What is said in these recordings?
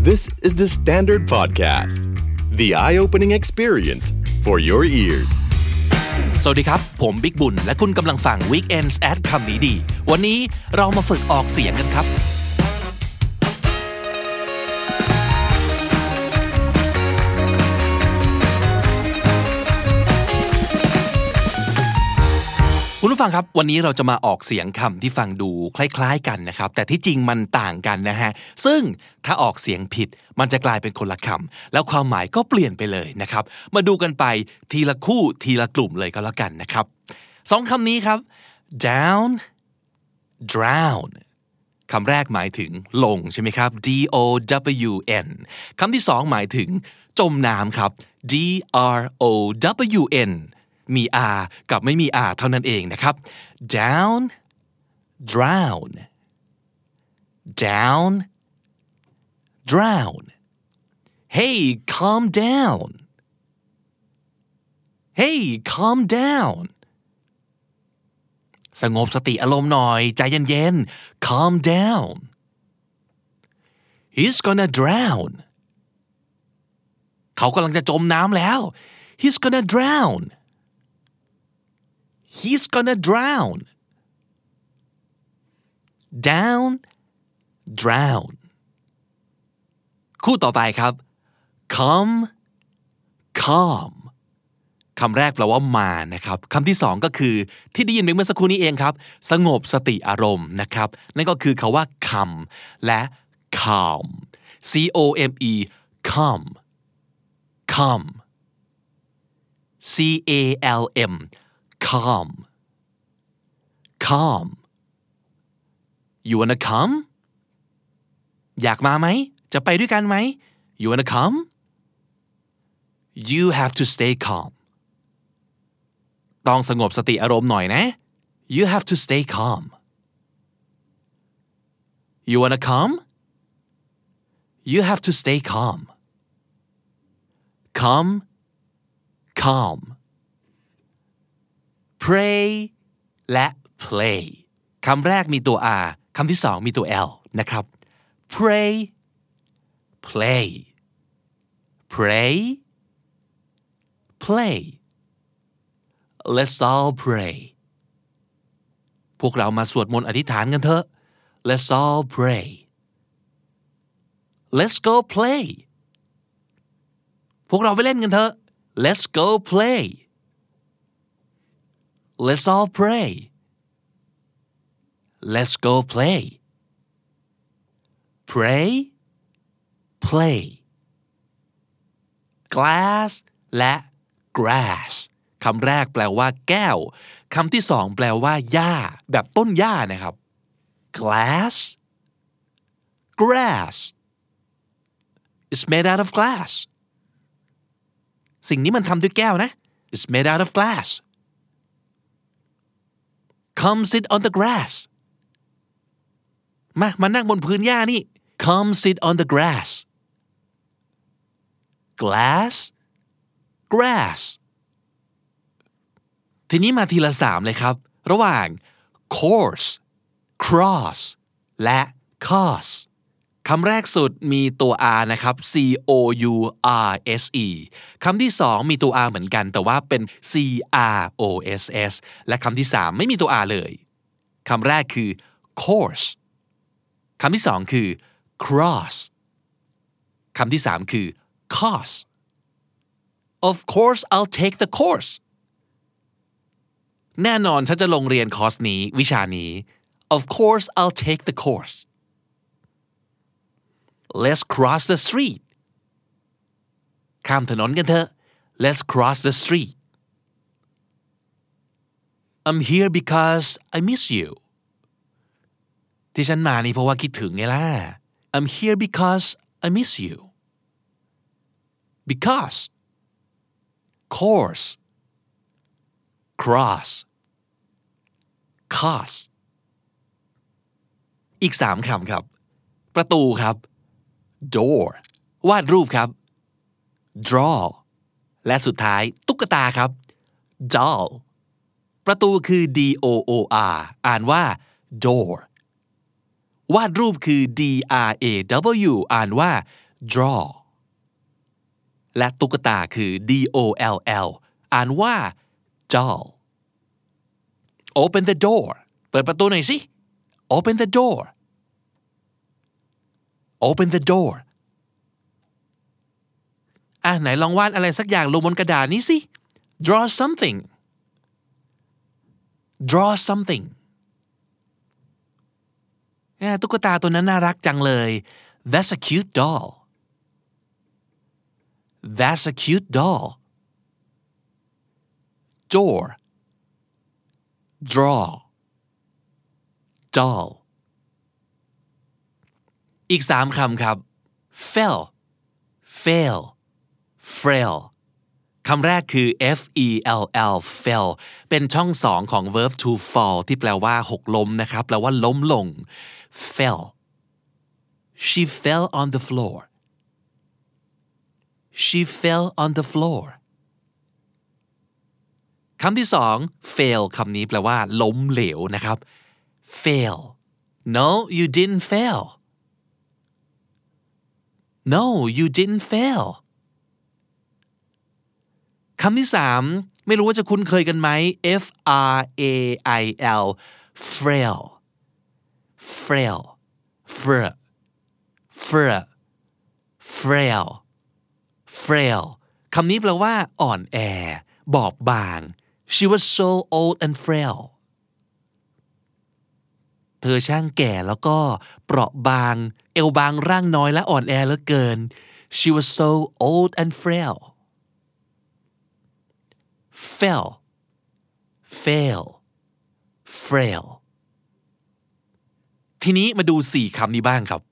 This is the Standard Podcast, the eye opening experience for your ears. สวัสดีครับ ผมบิ๊กบุญ และคุณกำลังฟัง Weekends at คำนี้ดี วันนี้เรามาฝึกออกเสียงกันครับ คุณผู้ฟังครับ วันนี้เราจะมาออกเสียงคำที่ฟังดูคล้าย ๆ กันนะครับ แต่ที่จริงมันต่างกันนะฮะ ซึ่งถ้าออกเสียงผิด มันจะกลายเป็นคนละคำแล้วความหมายก็เปลี่ยนไปเลยนะครับ มาดูกันไปทีละคู่ทีละกลุ่มเลยก็แล้วกันนะครับสองคำนี้ครับ down drown คำแรกหมายถึงลงใช่ไหมครับ D O W N คำที่สองหมายถึงจมน้ำครับ D R O W N มี R กับไม่มี R เท่านั้นเองนะครับ down drown down drown hey calm down hey calm down สงบสติอารมณ์หน่อย ใจเย็นๆ calm down he's gonna drown เขากำลังจะจมน้ำแล้ว he's gonna drown he's gonna drown down drown คู่ต่อไปครับ come calm คำแรกแปลว่ามานะครับคำที่สองก็คือที่ได้ยินไปเมื่อสักครู่นี้เองครับ สงบสติอารมณ์นะครับ นั่นก็คือคาว่า come และ calm C O M E calm calm C A L M calm calm you wanna come อยากมาไหม จะไปด้วยกันไหม you wanna come you have to stay calm ต้องสงบสติอารมณ์หน่อยนะ you have to stay calm you wanna come you have to stay calm come calm pray และ play คำแรกมีตัว R คำที่สองมีตัว L นะครับ pray play pray play let's all pray พวกเรามาสวดมนต์อธิษฐานกันเถอะ let's all pray let's go play พวกเราไปเล่นกันเถอะ let's go play let's all pray let's go play pray play glass และ grass คำแรกแปลว่าแก้ว คำที่สองแปลว่าหญ้า แบบต้นหญ้านะครับ glass grass is made out of glass สิ่งนี้มันทำด้วยแก้วนะ it's made out of glass come sit on the grass มามานั่งบนพื้นหญ้านี่ come sit on the grass glass grass ทีนี้มาทีละสามเลยครับ ระหว่าง course cross และ cause คำแรกสุดมีตัว r นะครับ c o u r s e คำที่สองมีตัว r เหมือนกัน แต่ว่าเป็น c r o s s และคำที่สามไม่มีตัว r เลยคำแรกคือ course คำที่สองคือ cross คำที่สามคือ cause of course I'll take the course แน่นอนฉันจะลงเรียนคอร์สนี้วิชานี้ of course I'll take the course let's cross the street ข้ามถนนกันเถอะ let's cross the street I'm here because I miss you ที่ฉันมานี่เพราะว่าคิดถึงไงล่ะ I'm here because I miss you because course cross cause อีกสามคำครับ ประตูครับ door วาดรูปครับ draw และสุดท้ายตุ๊กตาครับ doll ประตูคือ D O O R อ่านว่า door วาดรูปคือ D R A W อ่านว่า draw และตุ๊กตาคือ D O L L อ่านว่า doll open the door เปิดประตูหน่อยสิ open the door open the door อะไหนลองวาดอะไรสักอย่างลงบนกระดาษนี้สิ draw something draw something ตุ๊กตาตัวนั้นน่ารักจังเลย that's a cute doll that's a cute doll door draw doll อีกสามคำครับ fell fail frail คำแรกคือ f e l l fell เป็นช่องสองของ verb to fall ที่แปลว่าหกล้มนะครับ แปลว่าล้มลง fell she fell on the floor she fell on the floor คำที่สอง fail คำนี้แปลว่า ล้มเหลวนะครับ fail no you didn't fail no you didn't fail คำที่สามไม่รู้ว่าจะคุ้นเคยกันไหม F R A I L frail frail fr fr frail frail คำนี้แปลว่าอ่อนแอ บอบบาง she was so old and frail เธอช่างแก่แล้วก็เปราะบาง เอวบางร่างน้อยและอ่อนแอเหลือเกิน she was so old and frail fell fail frail ทีนี้มาดูสี่คำนี้บ้างครับ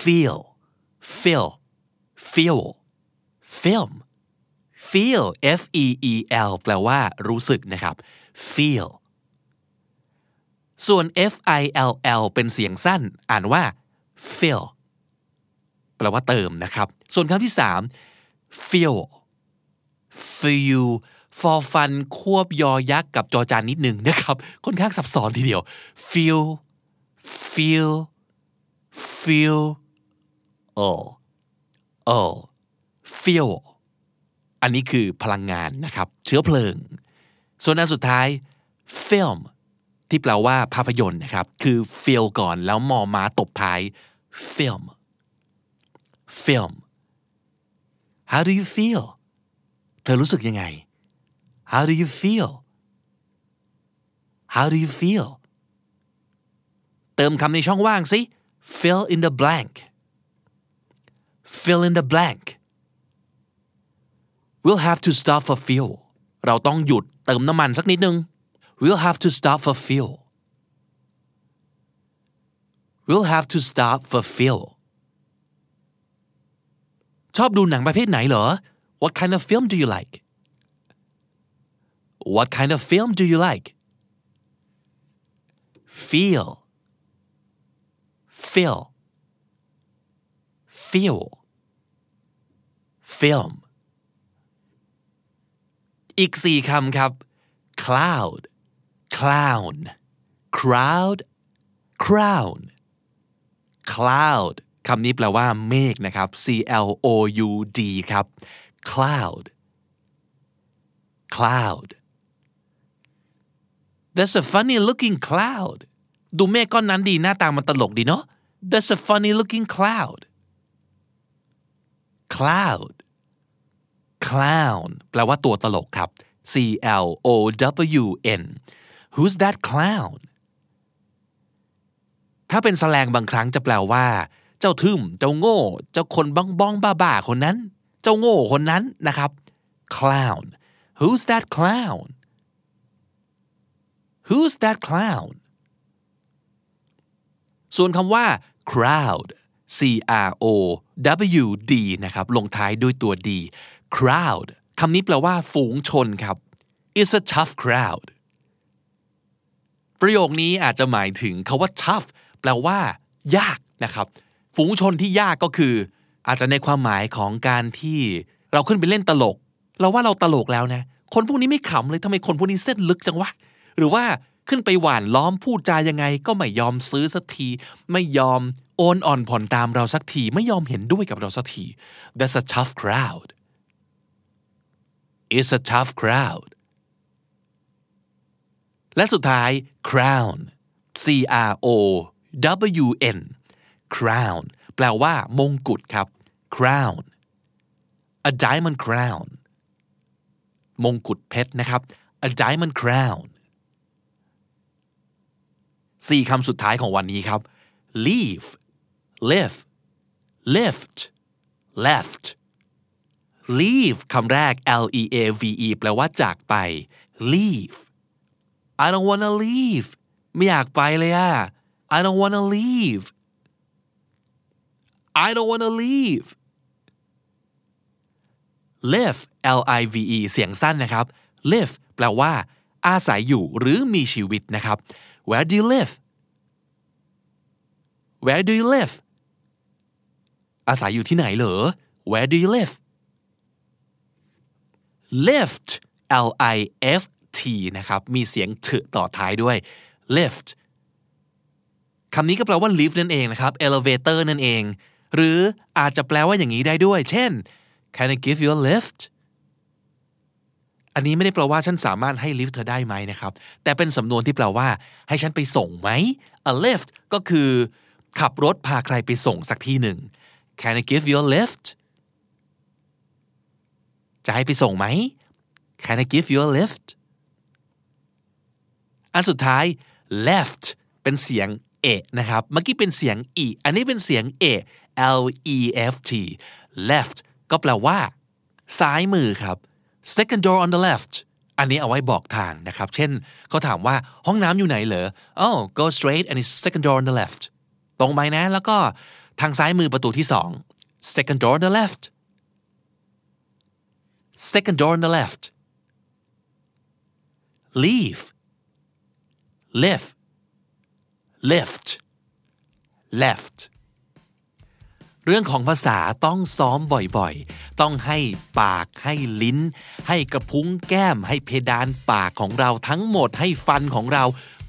feel feel feel film feel f e e l แปลว่ารู้สึกนะครับ feel ส่วน f i l l เป็นเสียงสั้น อ่านว่า fill แปลว่าเติมนะครับ ส่วนคำที่สาม feel feel for fun ควบยอยักษ์กับจอจานนิดนึงนะครับ ค่อนข้างซับซ้อนทีเดียว feel feel feel oh oh feel อันนี้คือพลังงานนะครับ เชื้อเพลิง ส่วนอันสุดท้าย film ที่แปลว่าภาพยนตร์นะครับ คือ feel ก่อนแล้วมอมาตบท้าย film film how do you feel เธอรู้สึกยังไง how do you feel how do you feel เติมคำในช่องว่างสิ fill in the blank fill in the blank we'll have to stop for fuel เราต้องหยุดเติมน้ำมันสักนิดนึง we'll have to stop for fuel we'll have to stop for fuel ชอบดูหนังประเภทไหนเหรอ what kind of film do you like what kind of film do you like feel feel feel film อีกสี่คำครับ cloud Clown crowd crown cloud คำนี้แปลว่าเมฆนะครับ C L O U D ครับ cloud cloud That's a funny looking cloud ดูเมฆก้อนนั้นดีหน้าตามันตลกดีเนาะ That's a funny looking cloud cloud clown แปลว่าตัวตลกครับ C L O W N Who's that clown ถ้าเป็นแสลงบางครั้งจะแปลว่า เจ้าทึมเจ้าโง่ เจ้าคนบ้องบ้องบ้าบ้าคนนั้น เจ้าโง่คนนั้นนะครับ clown Who's that clown Who's that clown ส่วนคำว่า crowd C R O W D นะครับ ลงท้ายด้วยตัว D crowd คำนี้แปลว่าฝูงชนครับ It's a tough crowd ประโยคนี้อาจจะหมายถึงคาว่า tough แปลว่า ยากนะครับ ฝูงชนที่ยากก็คือ อาจจะในความหมายของการที่เราขึ้นไปเล่นตลก เราว่าเราตลกแล้วนะ คนพวกนี้ไม่ขำเลยทำไมคนพวกนี้เส้นลึกจังวะ หรือว่าขึ้นไปหวานล้อมพูดจายังไง ก็ไม่ยอมซื้อสักที ไม่ยอมโอนอ่อนผ่อนตามเราสักที ไม่ยอมเห็นด้วยกับเราสักที That's a tough crowd It's a tough crowd และสุดท้าย crown C R O W N crown แปลว่ามงกุฎครับ crown a diamond crown มงกุฎเพชรนะครับ a diamond crown สี่คำสุดท้ายของวันนี้ครับ leave live lift left leave คำแรก L E A V E แปลว่าจากไป leave I don't wanna leave ไม่อยากไปเลยอะ I don't wanna leave I don't wanna leave live L I V E เสียงสั้นนะครับ live แปลว่า อาศัยอยู่หรือมีชีวิตนะครับ Where do you live Where do you live อาศัยอยู่ที่ไหนเหรอ Where do you live lift L I F T นะครับ มีเสียงถต่อท้ายด้วย lift คำนี้ก็แปลว่า lift นั่นเองนะครับ elevator นั่นเอง หรืออาจจะแปลว่าอย่างนี้ได้ด้วย เช่น Can I give you a lift อันนี้ไม่ได้แปลว่าฉันสามารถให้ลิฟต์เธอได้ไหมนะครับ แต่เป็นสำนวนที่แปลว่า ให้ฉันไปส่งไหม a lift ก็คือ ขับรถพาใครไปส่งสักที่หนึ่ง Can I give you a lift จะให้ไปส่งไหม Can I give you a lift อันสุดท้าย left เป็นเสียงเอะนะครับ เมื่อกี้เป็นเสียงอีอันนี้เป็นเสียงเอ L E F T left ก็แปลว่า ซ้ายมือครับ second door on the left อันนี้เอาไว้บอกทางนะครับ เช่นเขาถามว่าห้องน้ำอยู่ไหนเหรอ oh go straight and it's second door on the left ตรงไปนะ แล้วก็ทางซ้ายมือประตูที่สอง second door on the left second door on the left leave live lift left เรื่องของภาษาต้องซ้อมบ่อยๆ ต้องให้ปากให้ลิ้น ให้กระพุ้งแก้ม ให้เพดานปากของเราทั้งหมดให้ฟันของเรา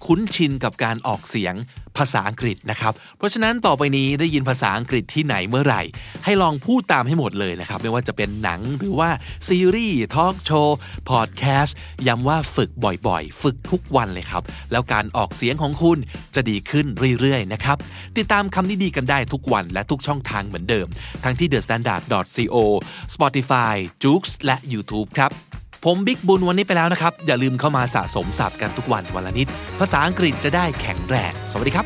คุ้นชินกับการออกเสียง ภาษาอังกฤษนะครับ เพราะฉะนั้นต่อไปนี้ได้ยินภาษาอังกฤษที่ไหนเมื่อไหร่ ให้ลองพูดตามให้หมดเลยนะครับ ไม่ว่าจะเป็นหนังหรือว่าซีรีส์ทอล์กโชว์พอดแคสต์ย้ำว่าฝึกบ่อยๆ ฝึกทุกวันเลยครับ แล้วการออกเสียงของคุณจะดีขึ้นเรื่อยๆนะครับ ติดตามคำนี้ดีกันได้ทุกวันและทุกช่องทางเหมือนเดิม ทั้งที่ thestandard.co Spotify j o o x และ YouTube ครับ ผมบิ๊กบุญวันนี้ไปแล้วนะครับ อย่าลืมเข้ามาสะสมศัพท์กันทุกวันวันละนิด ภาษาอังกฤษจะได้แข็งแรง สวัสดีครับ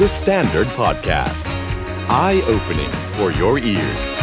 The Standard Podcast. Eye opening for your ears.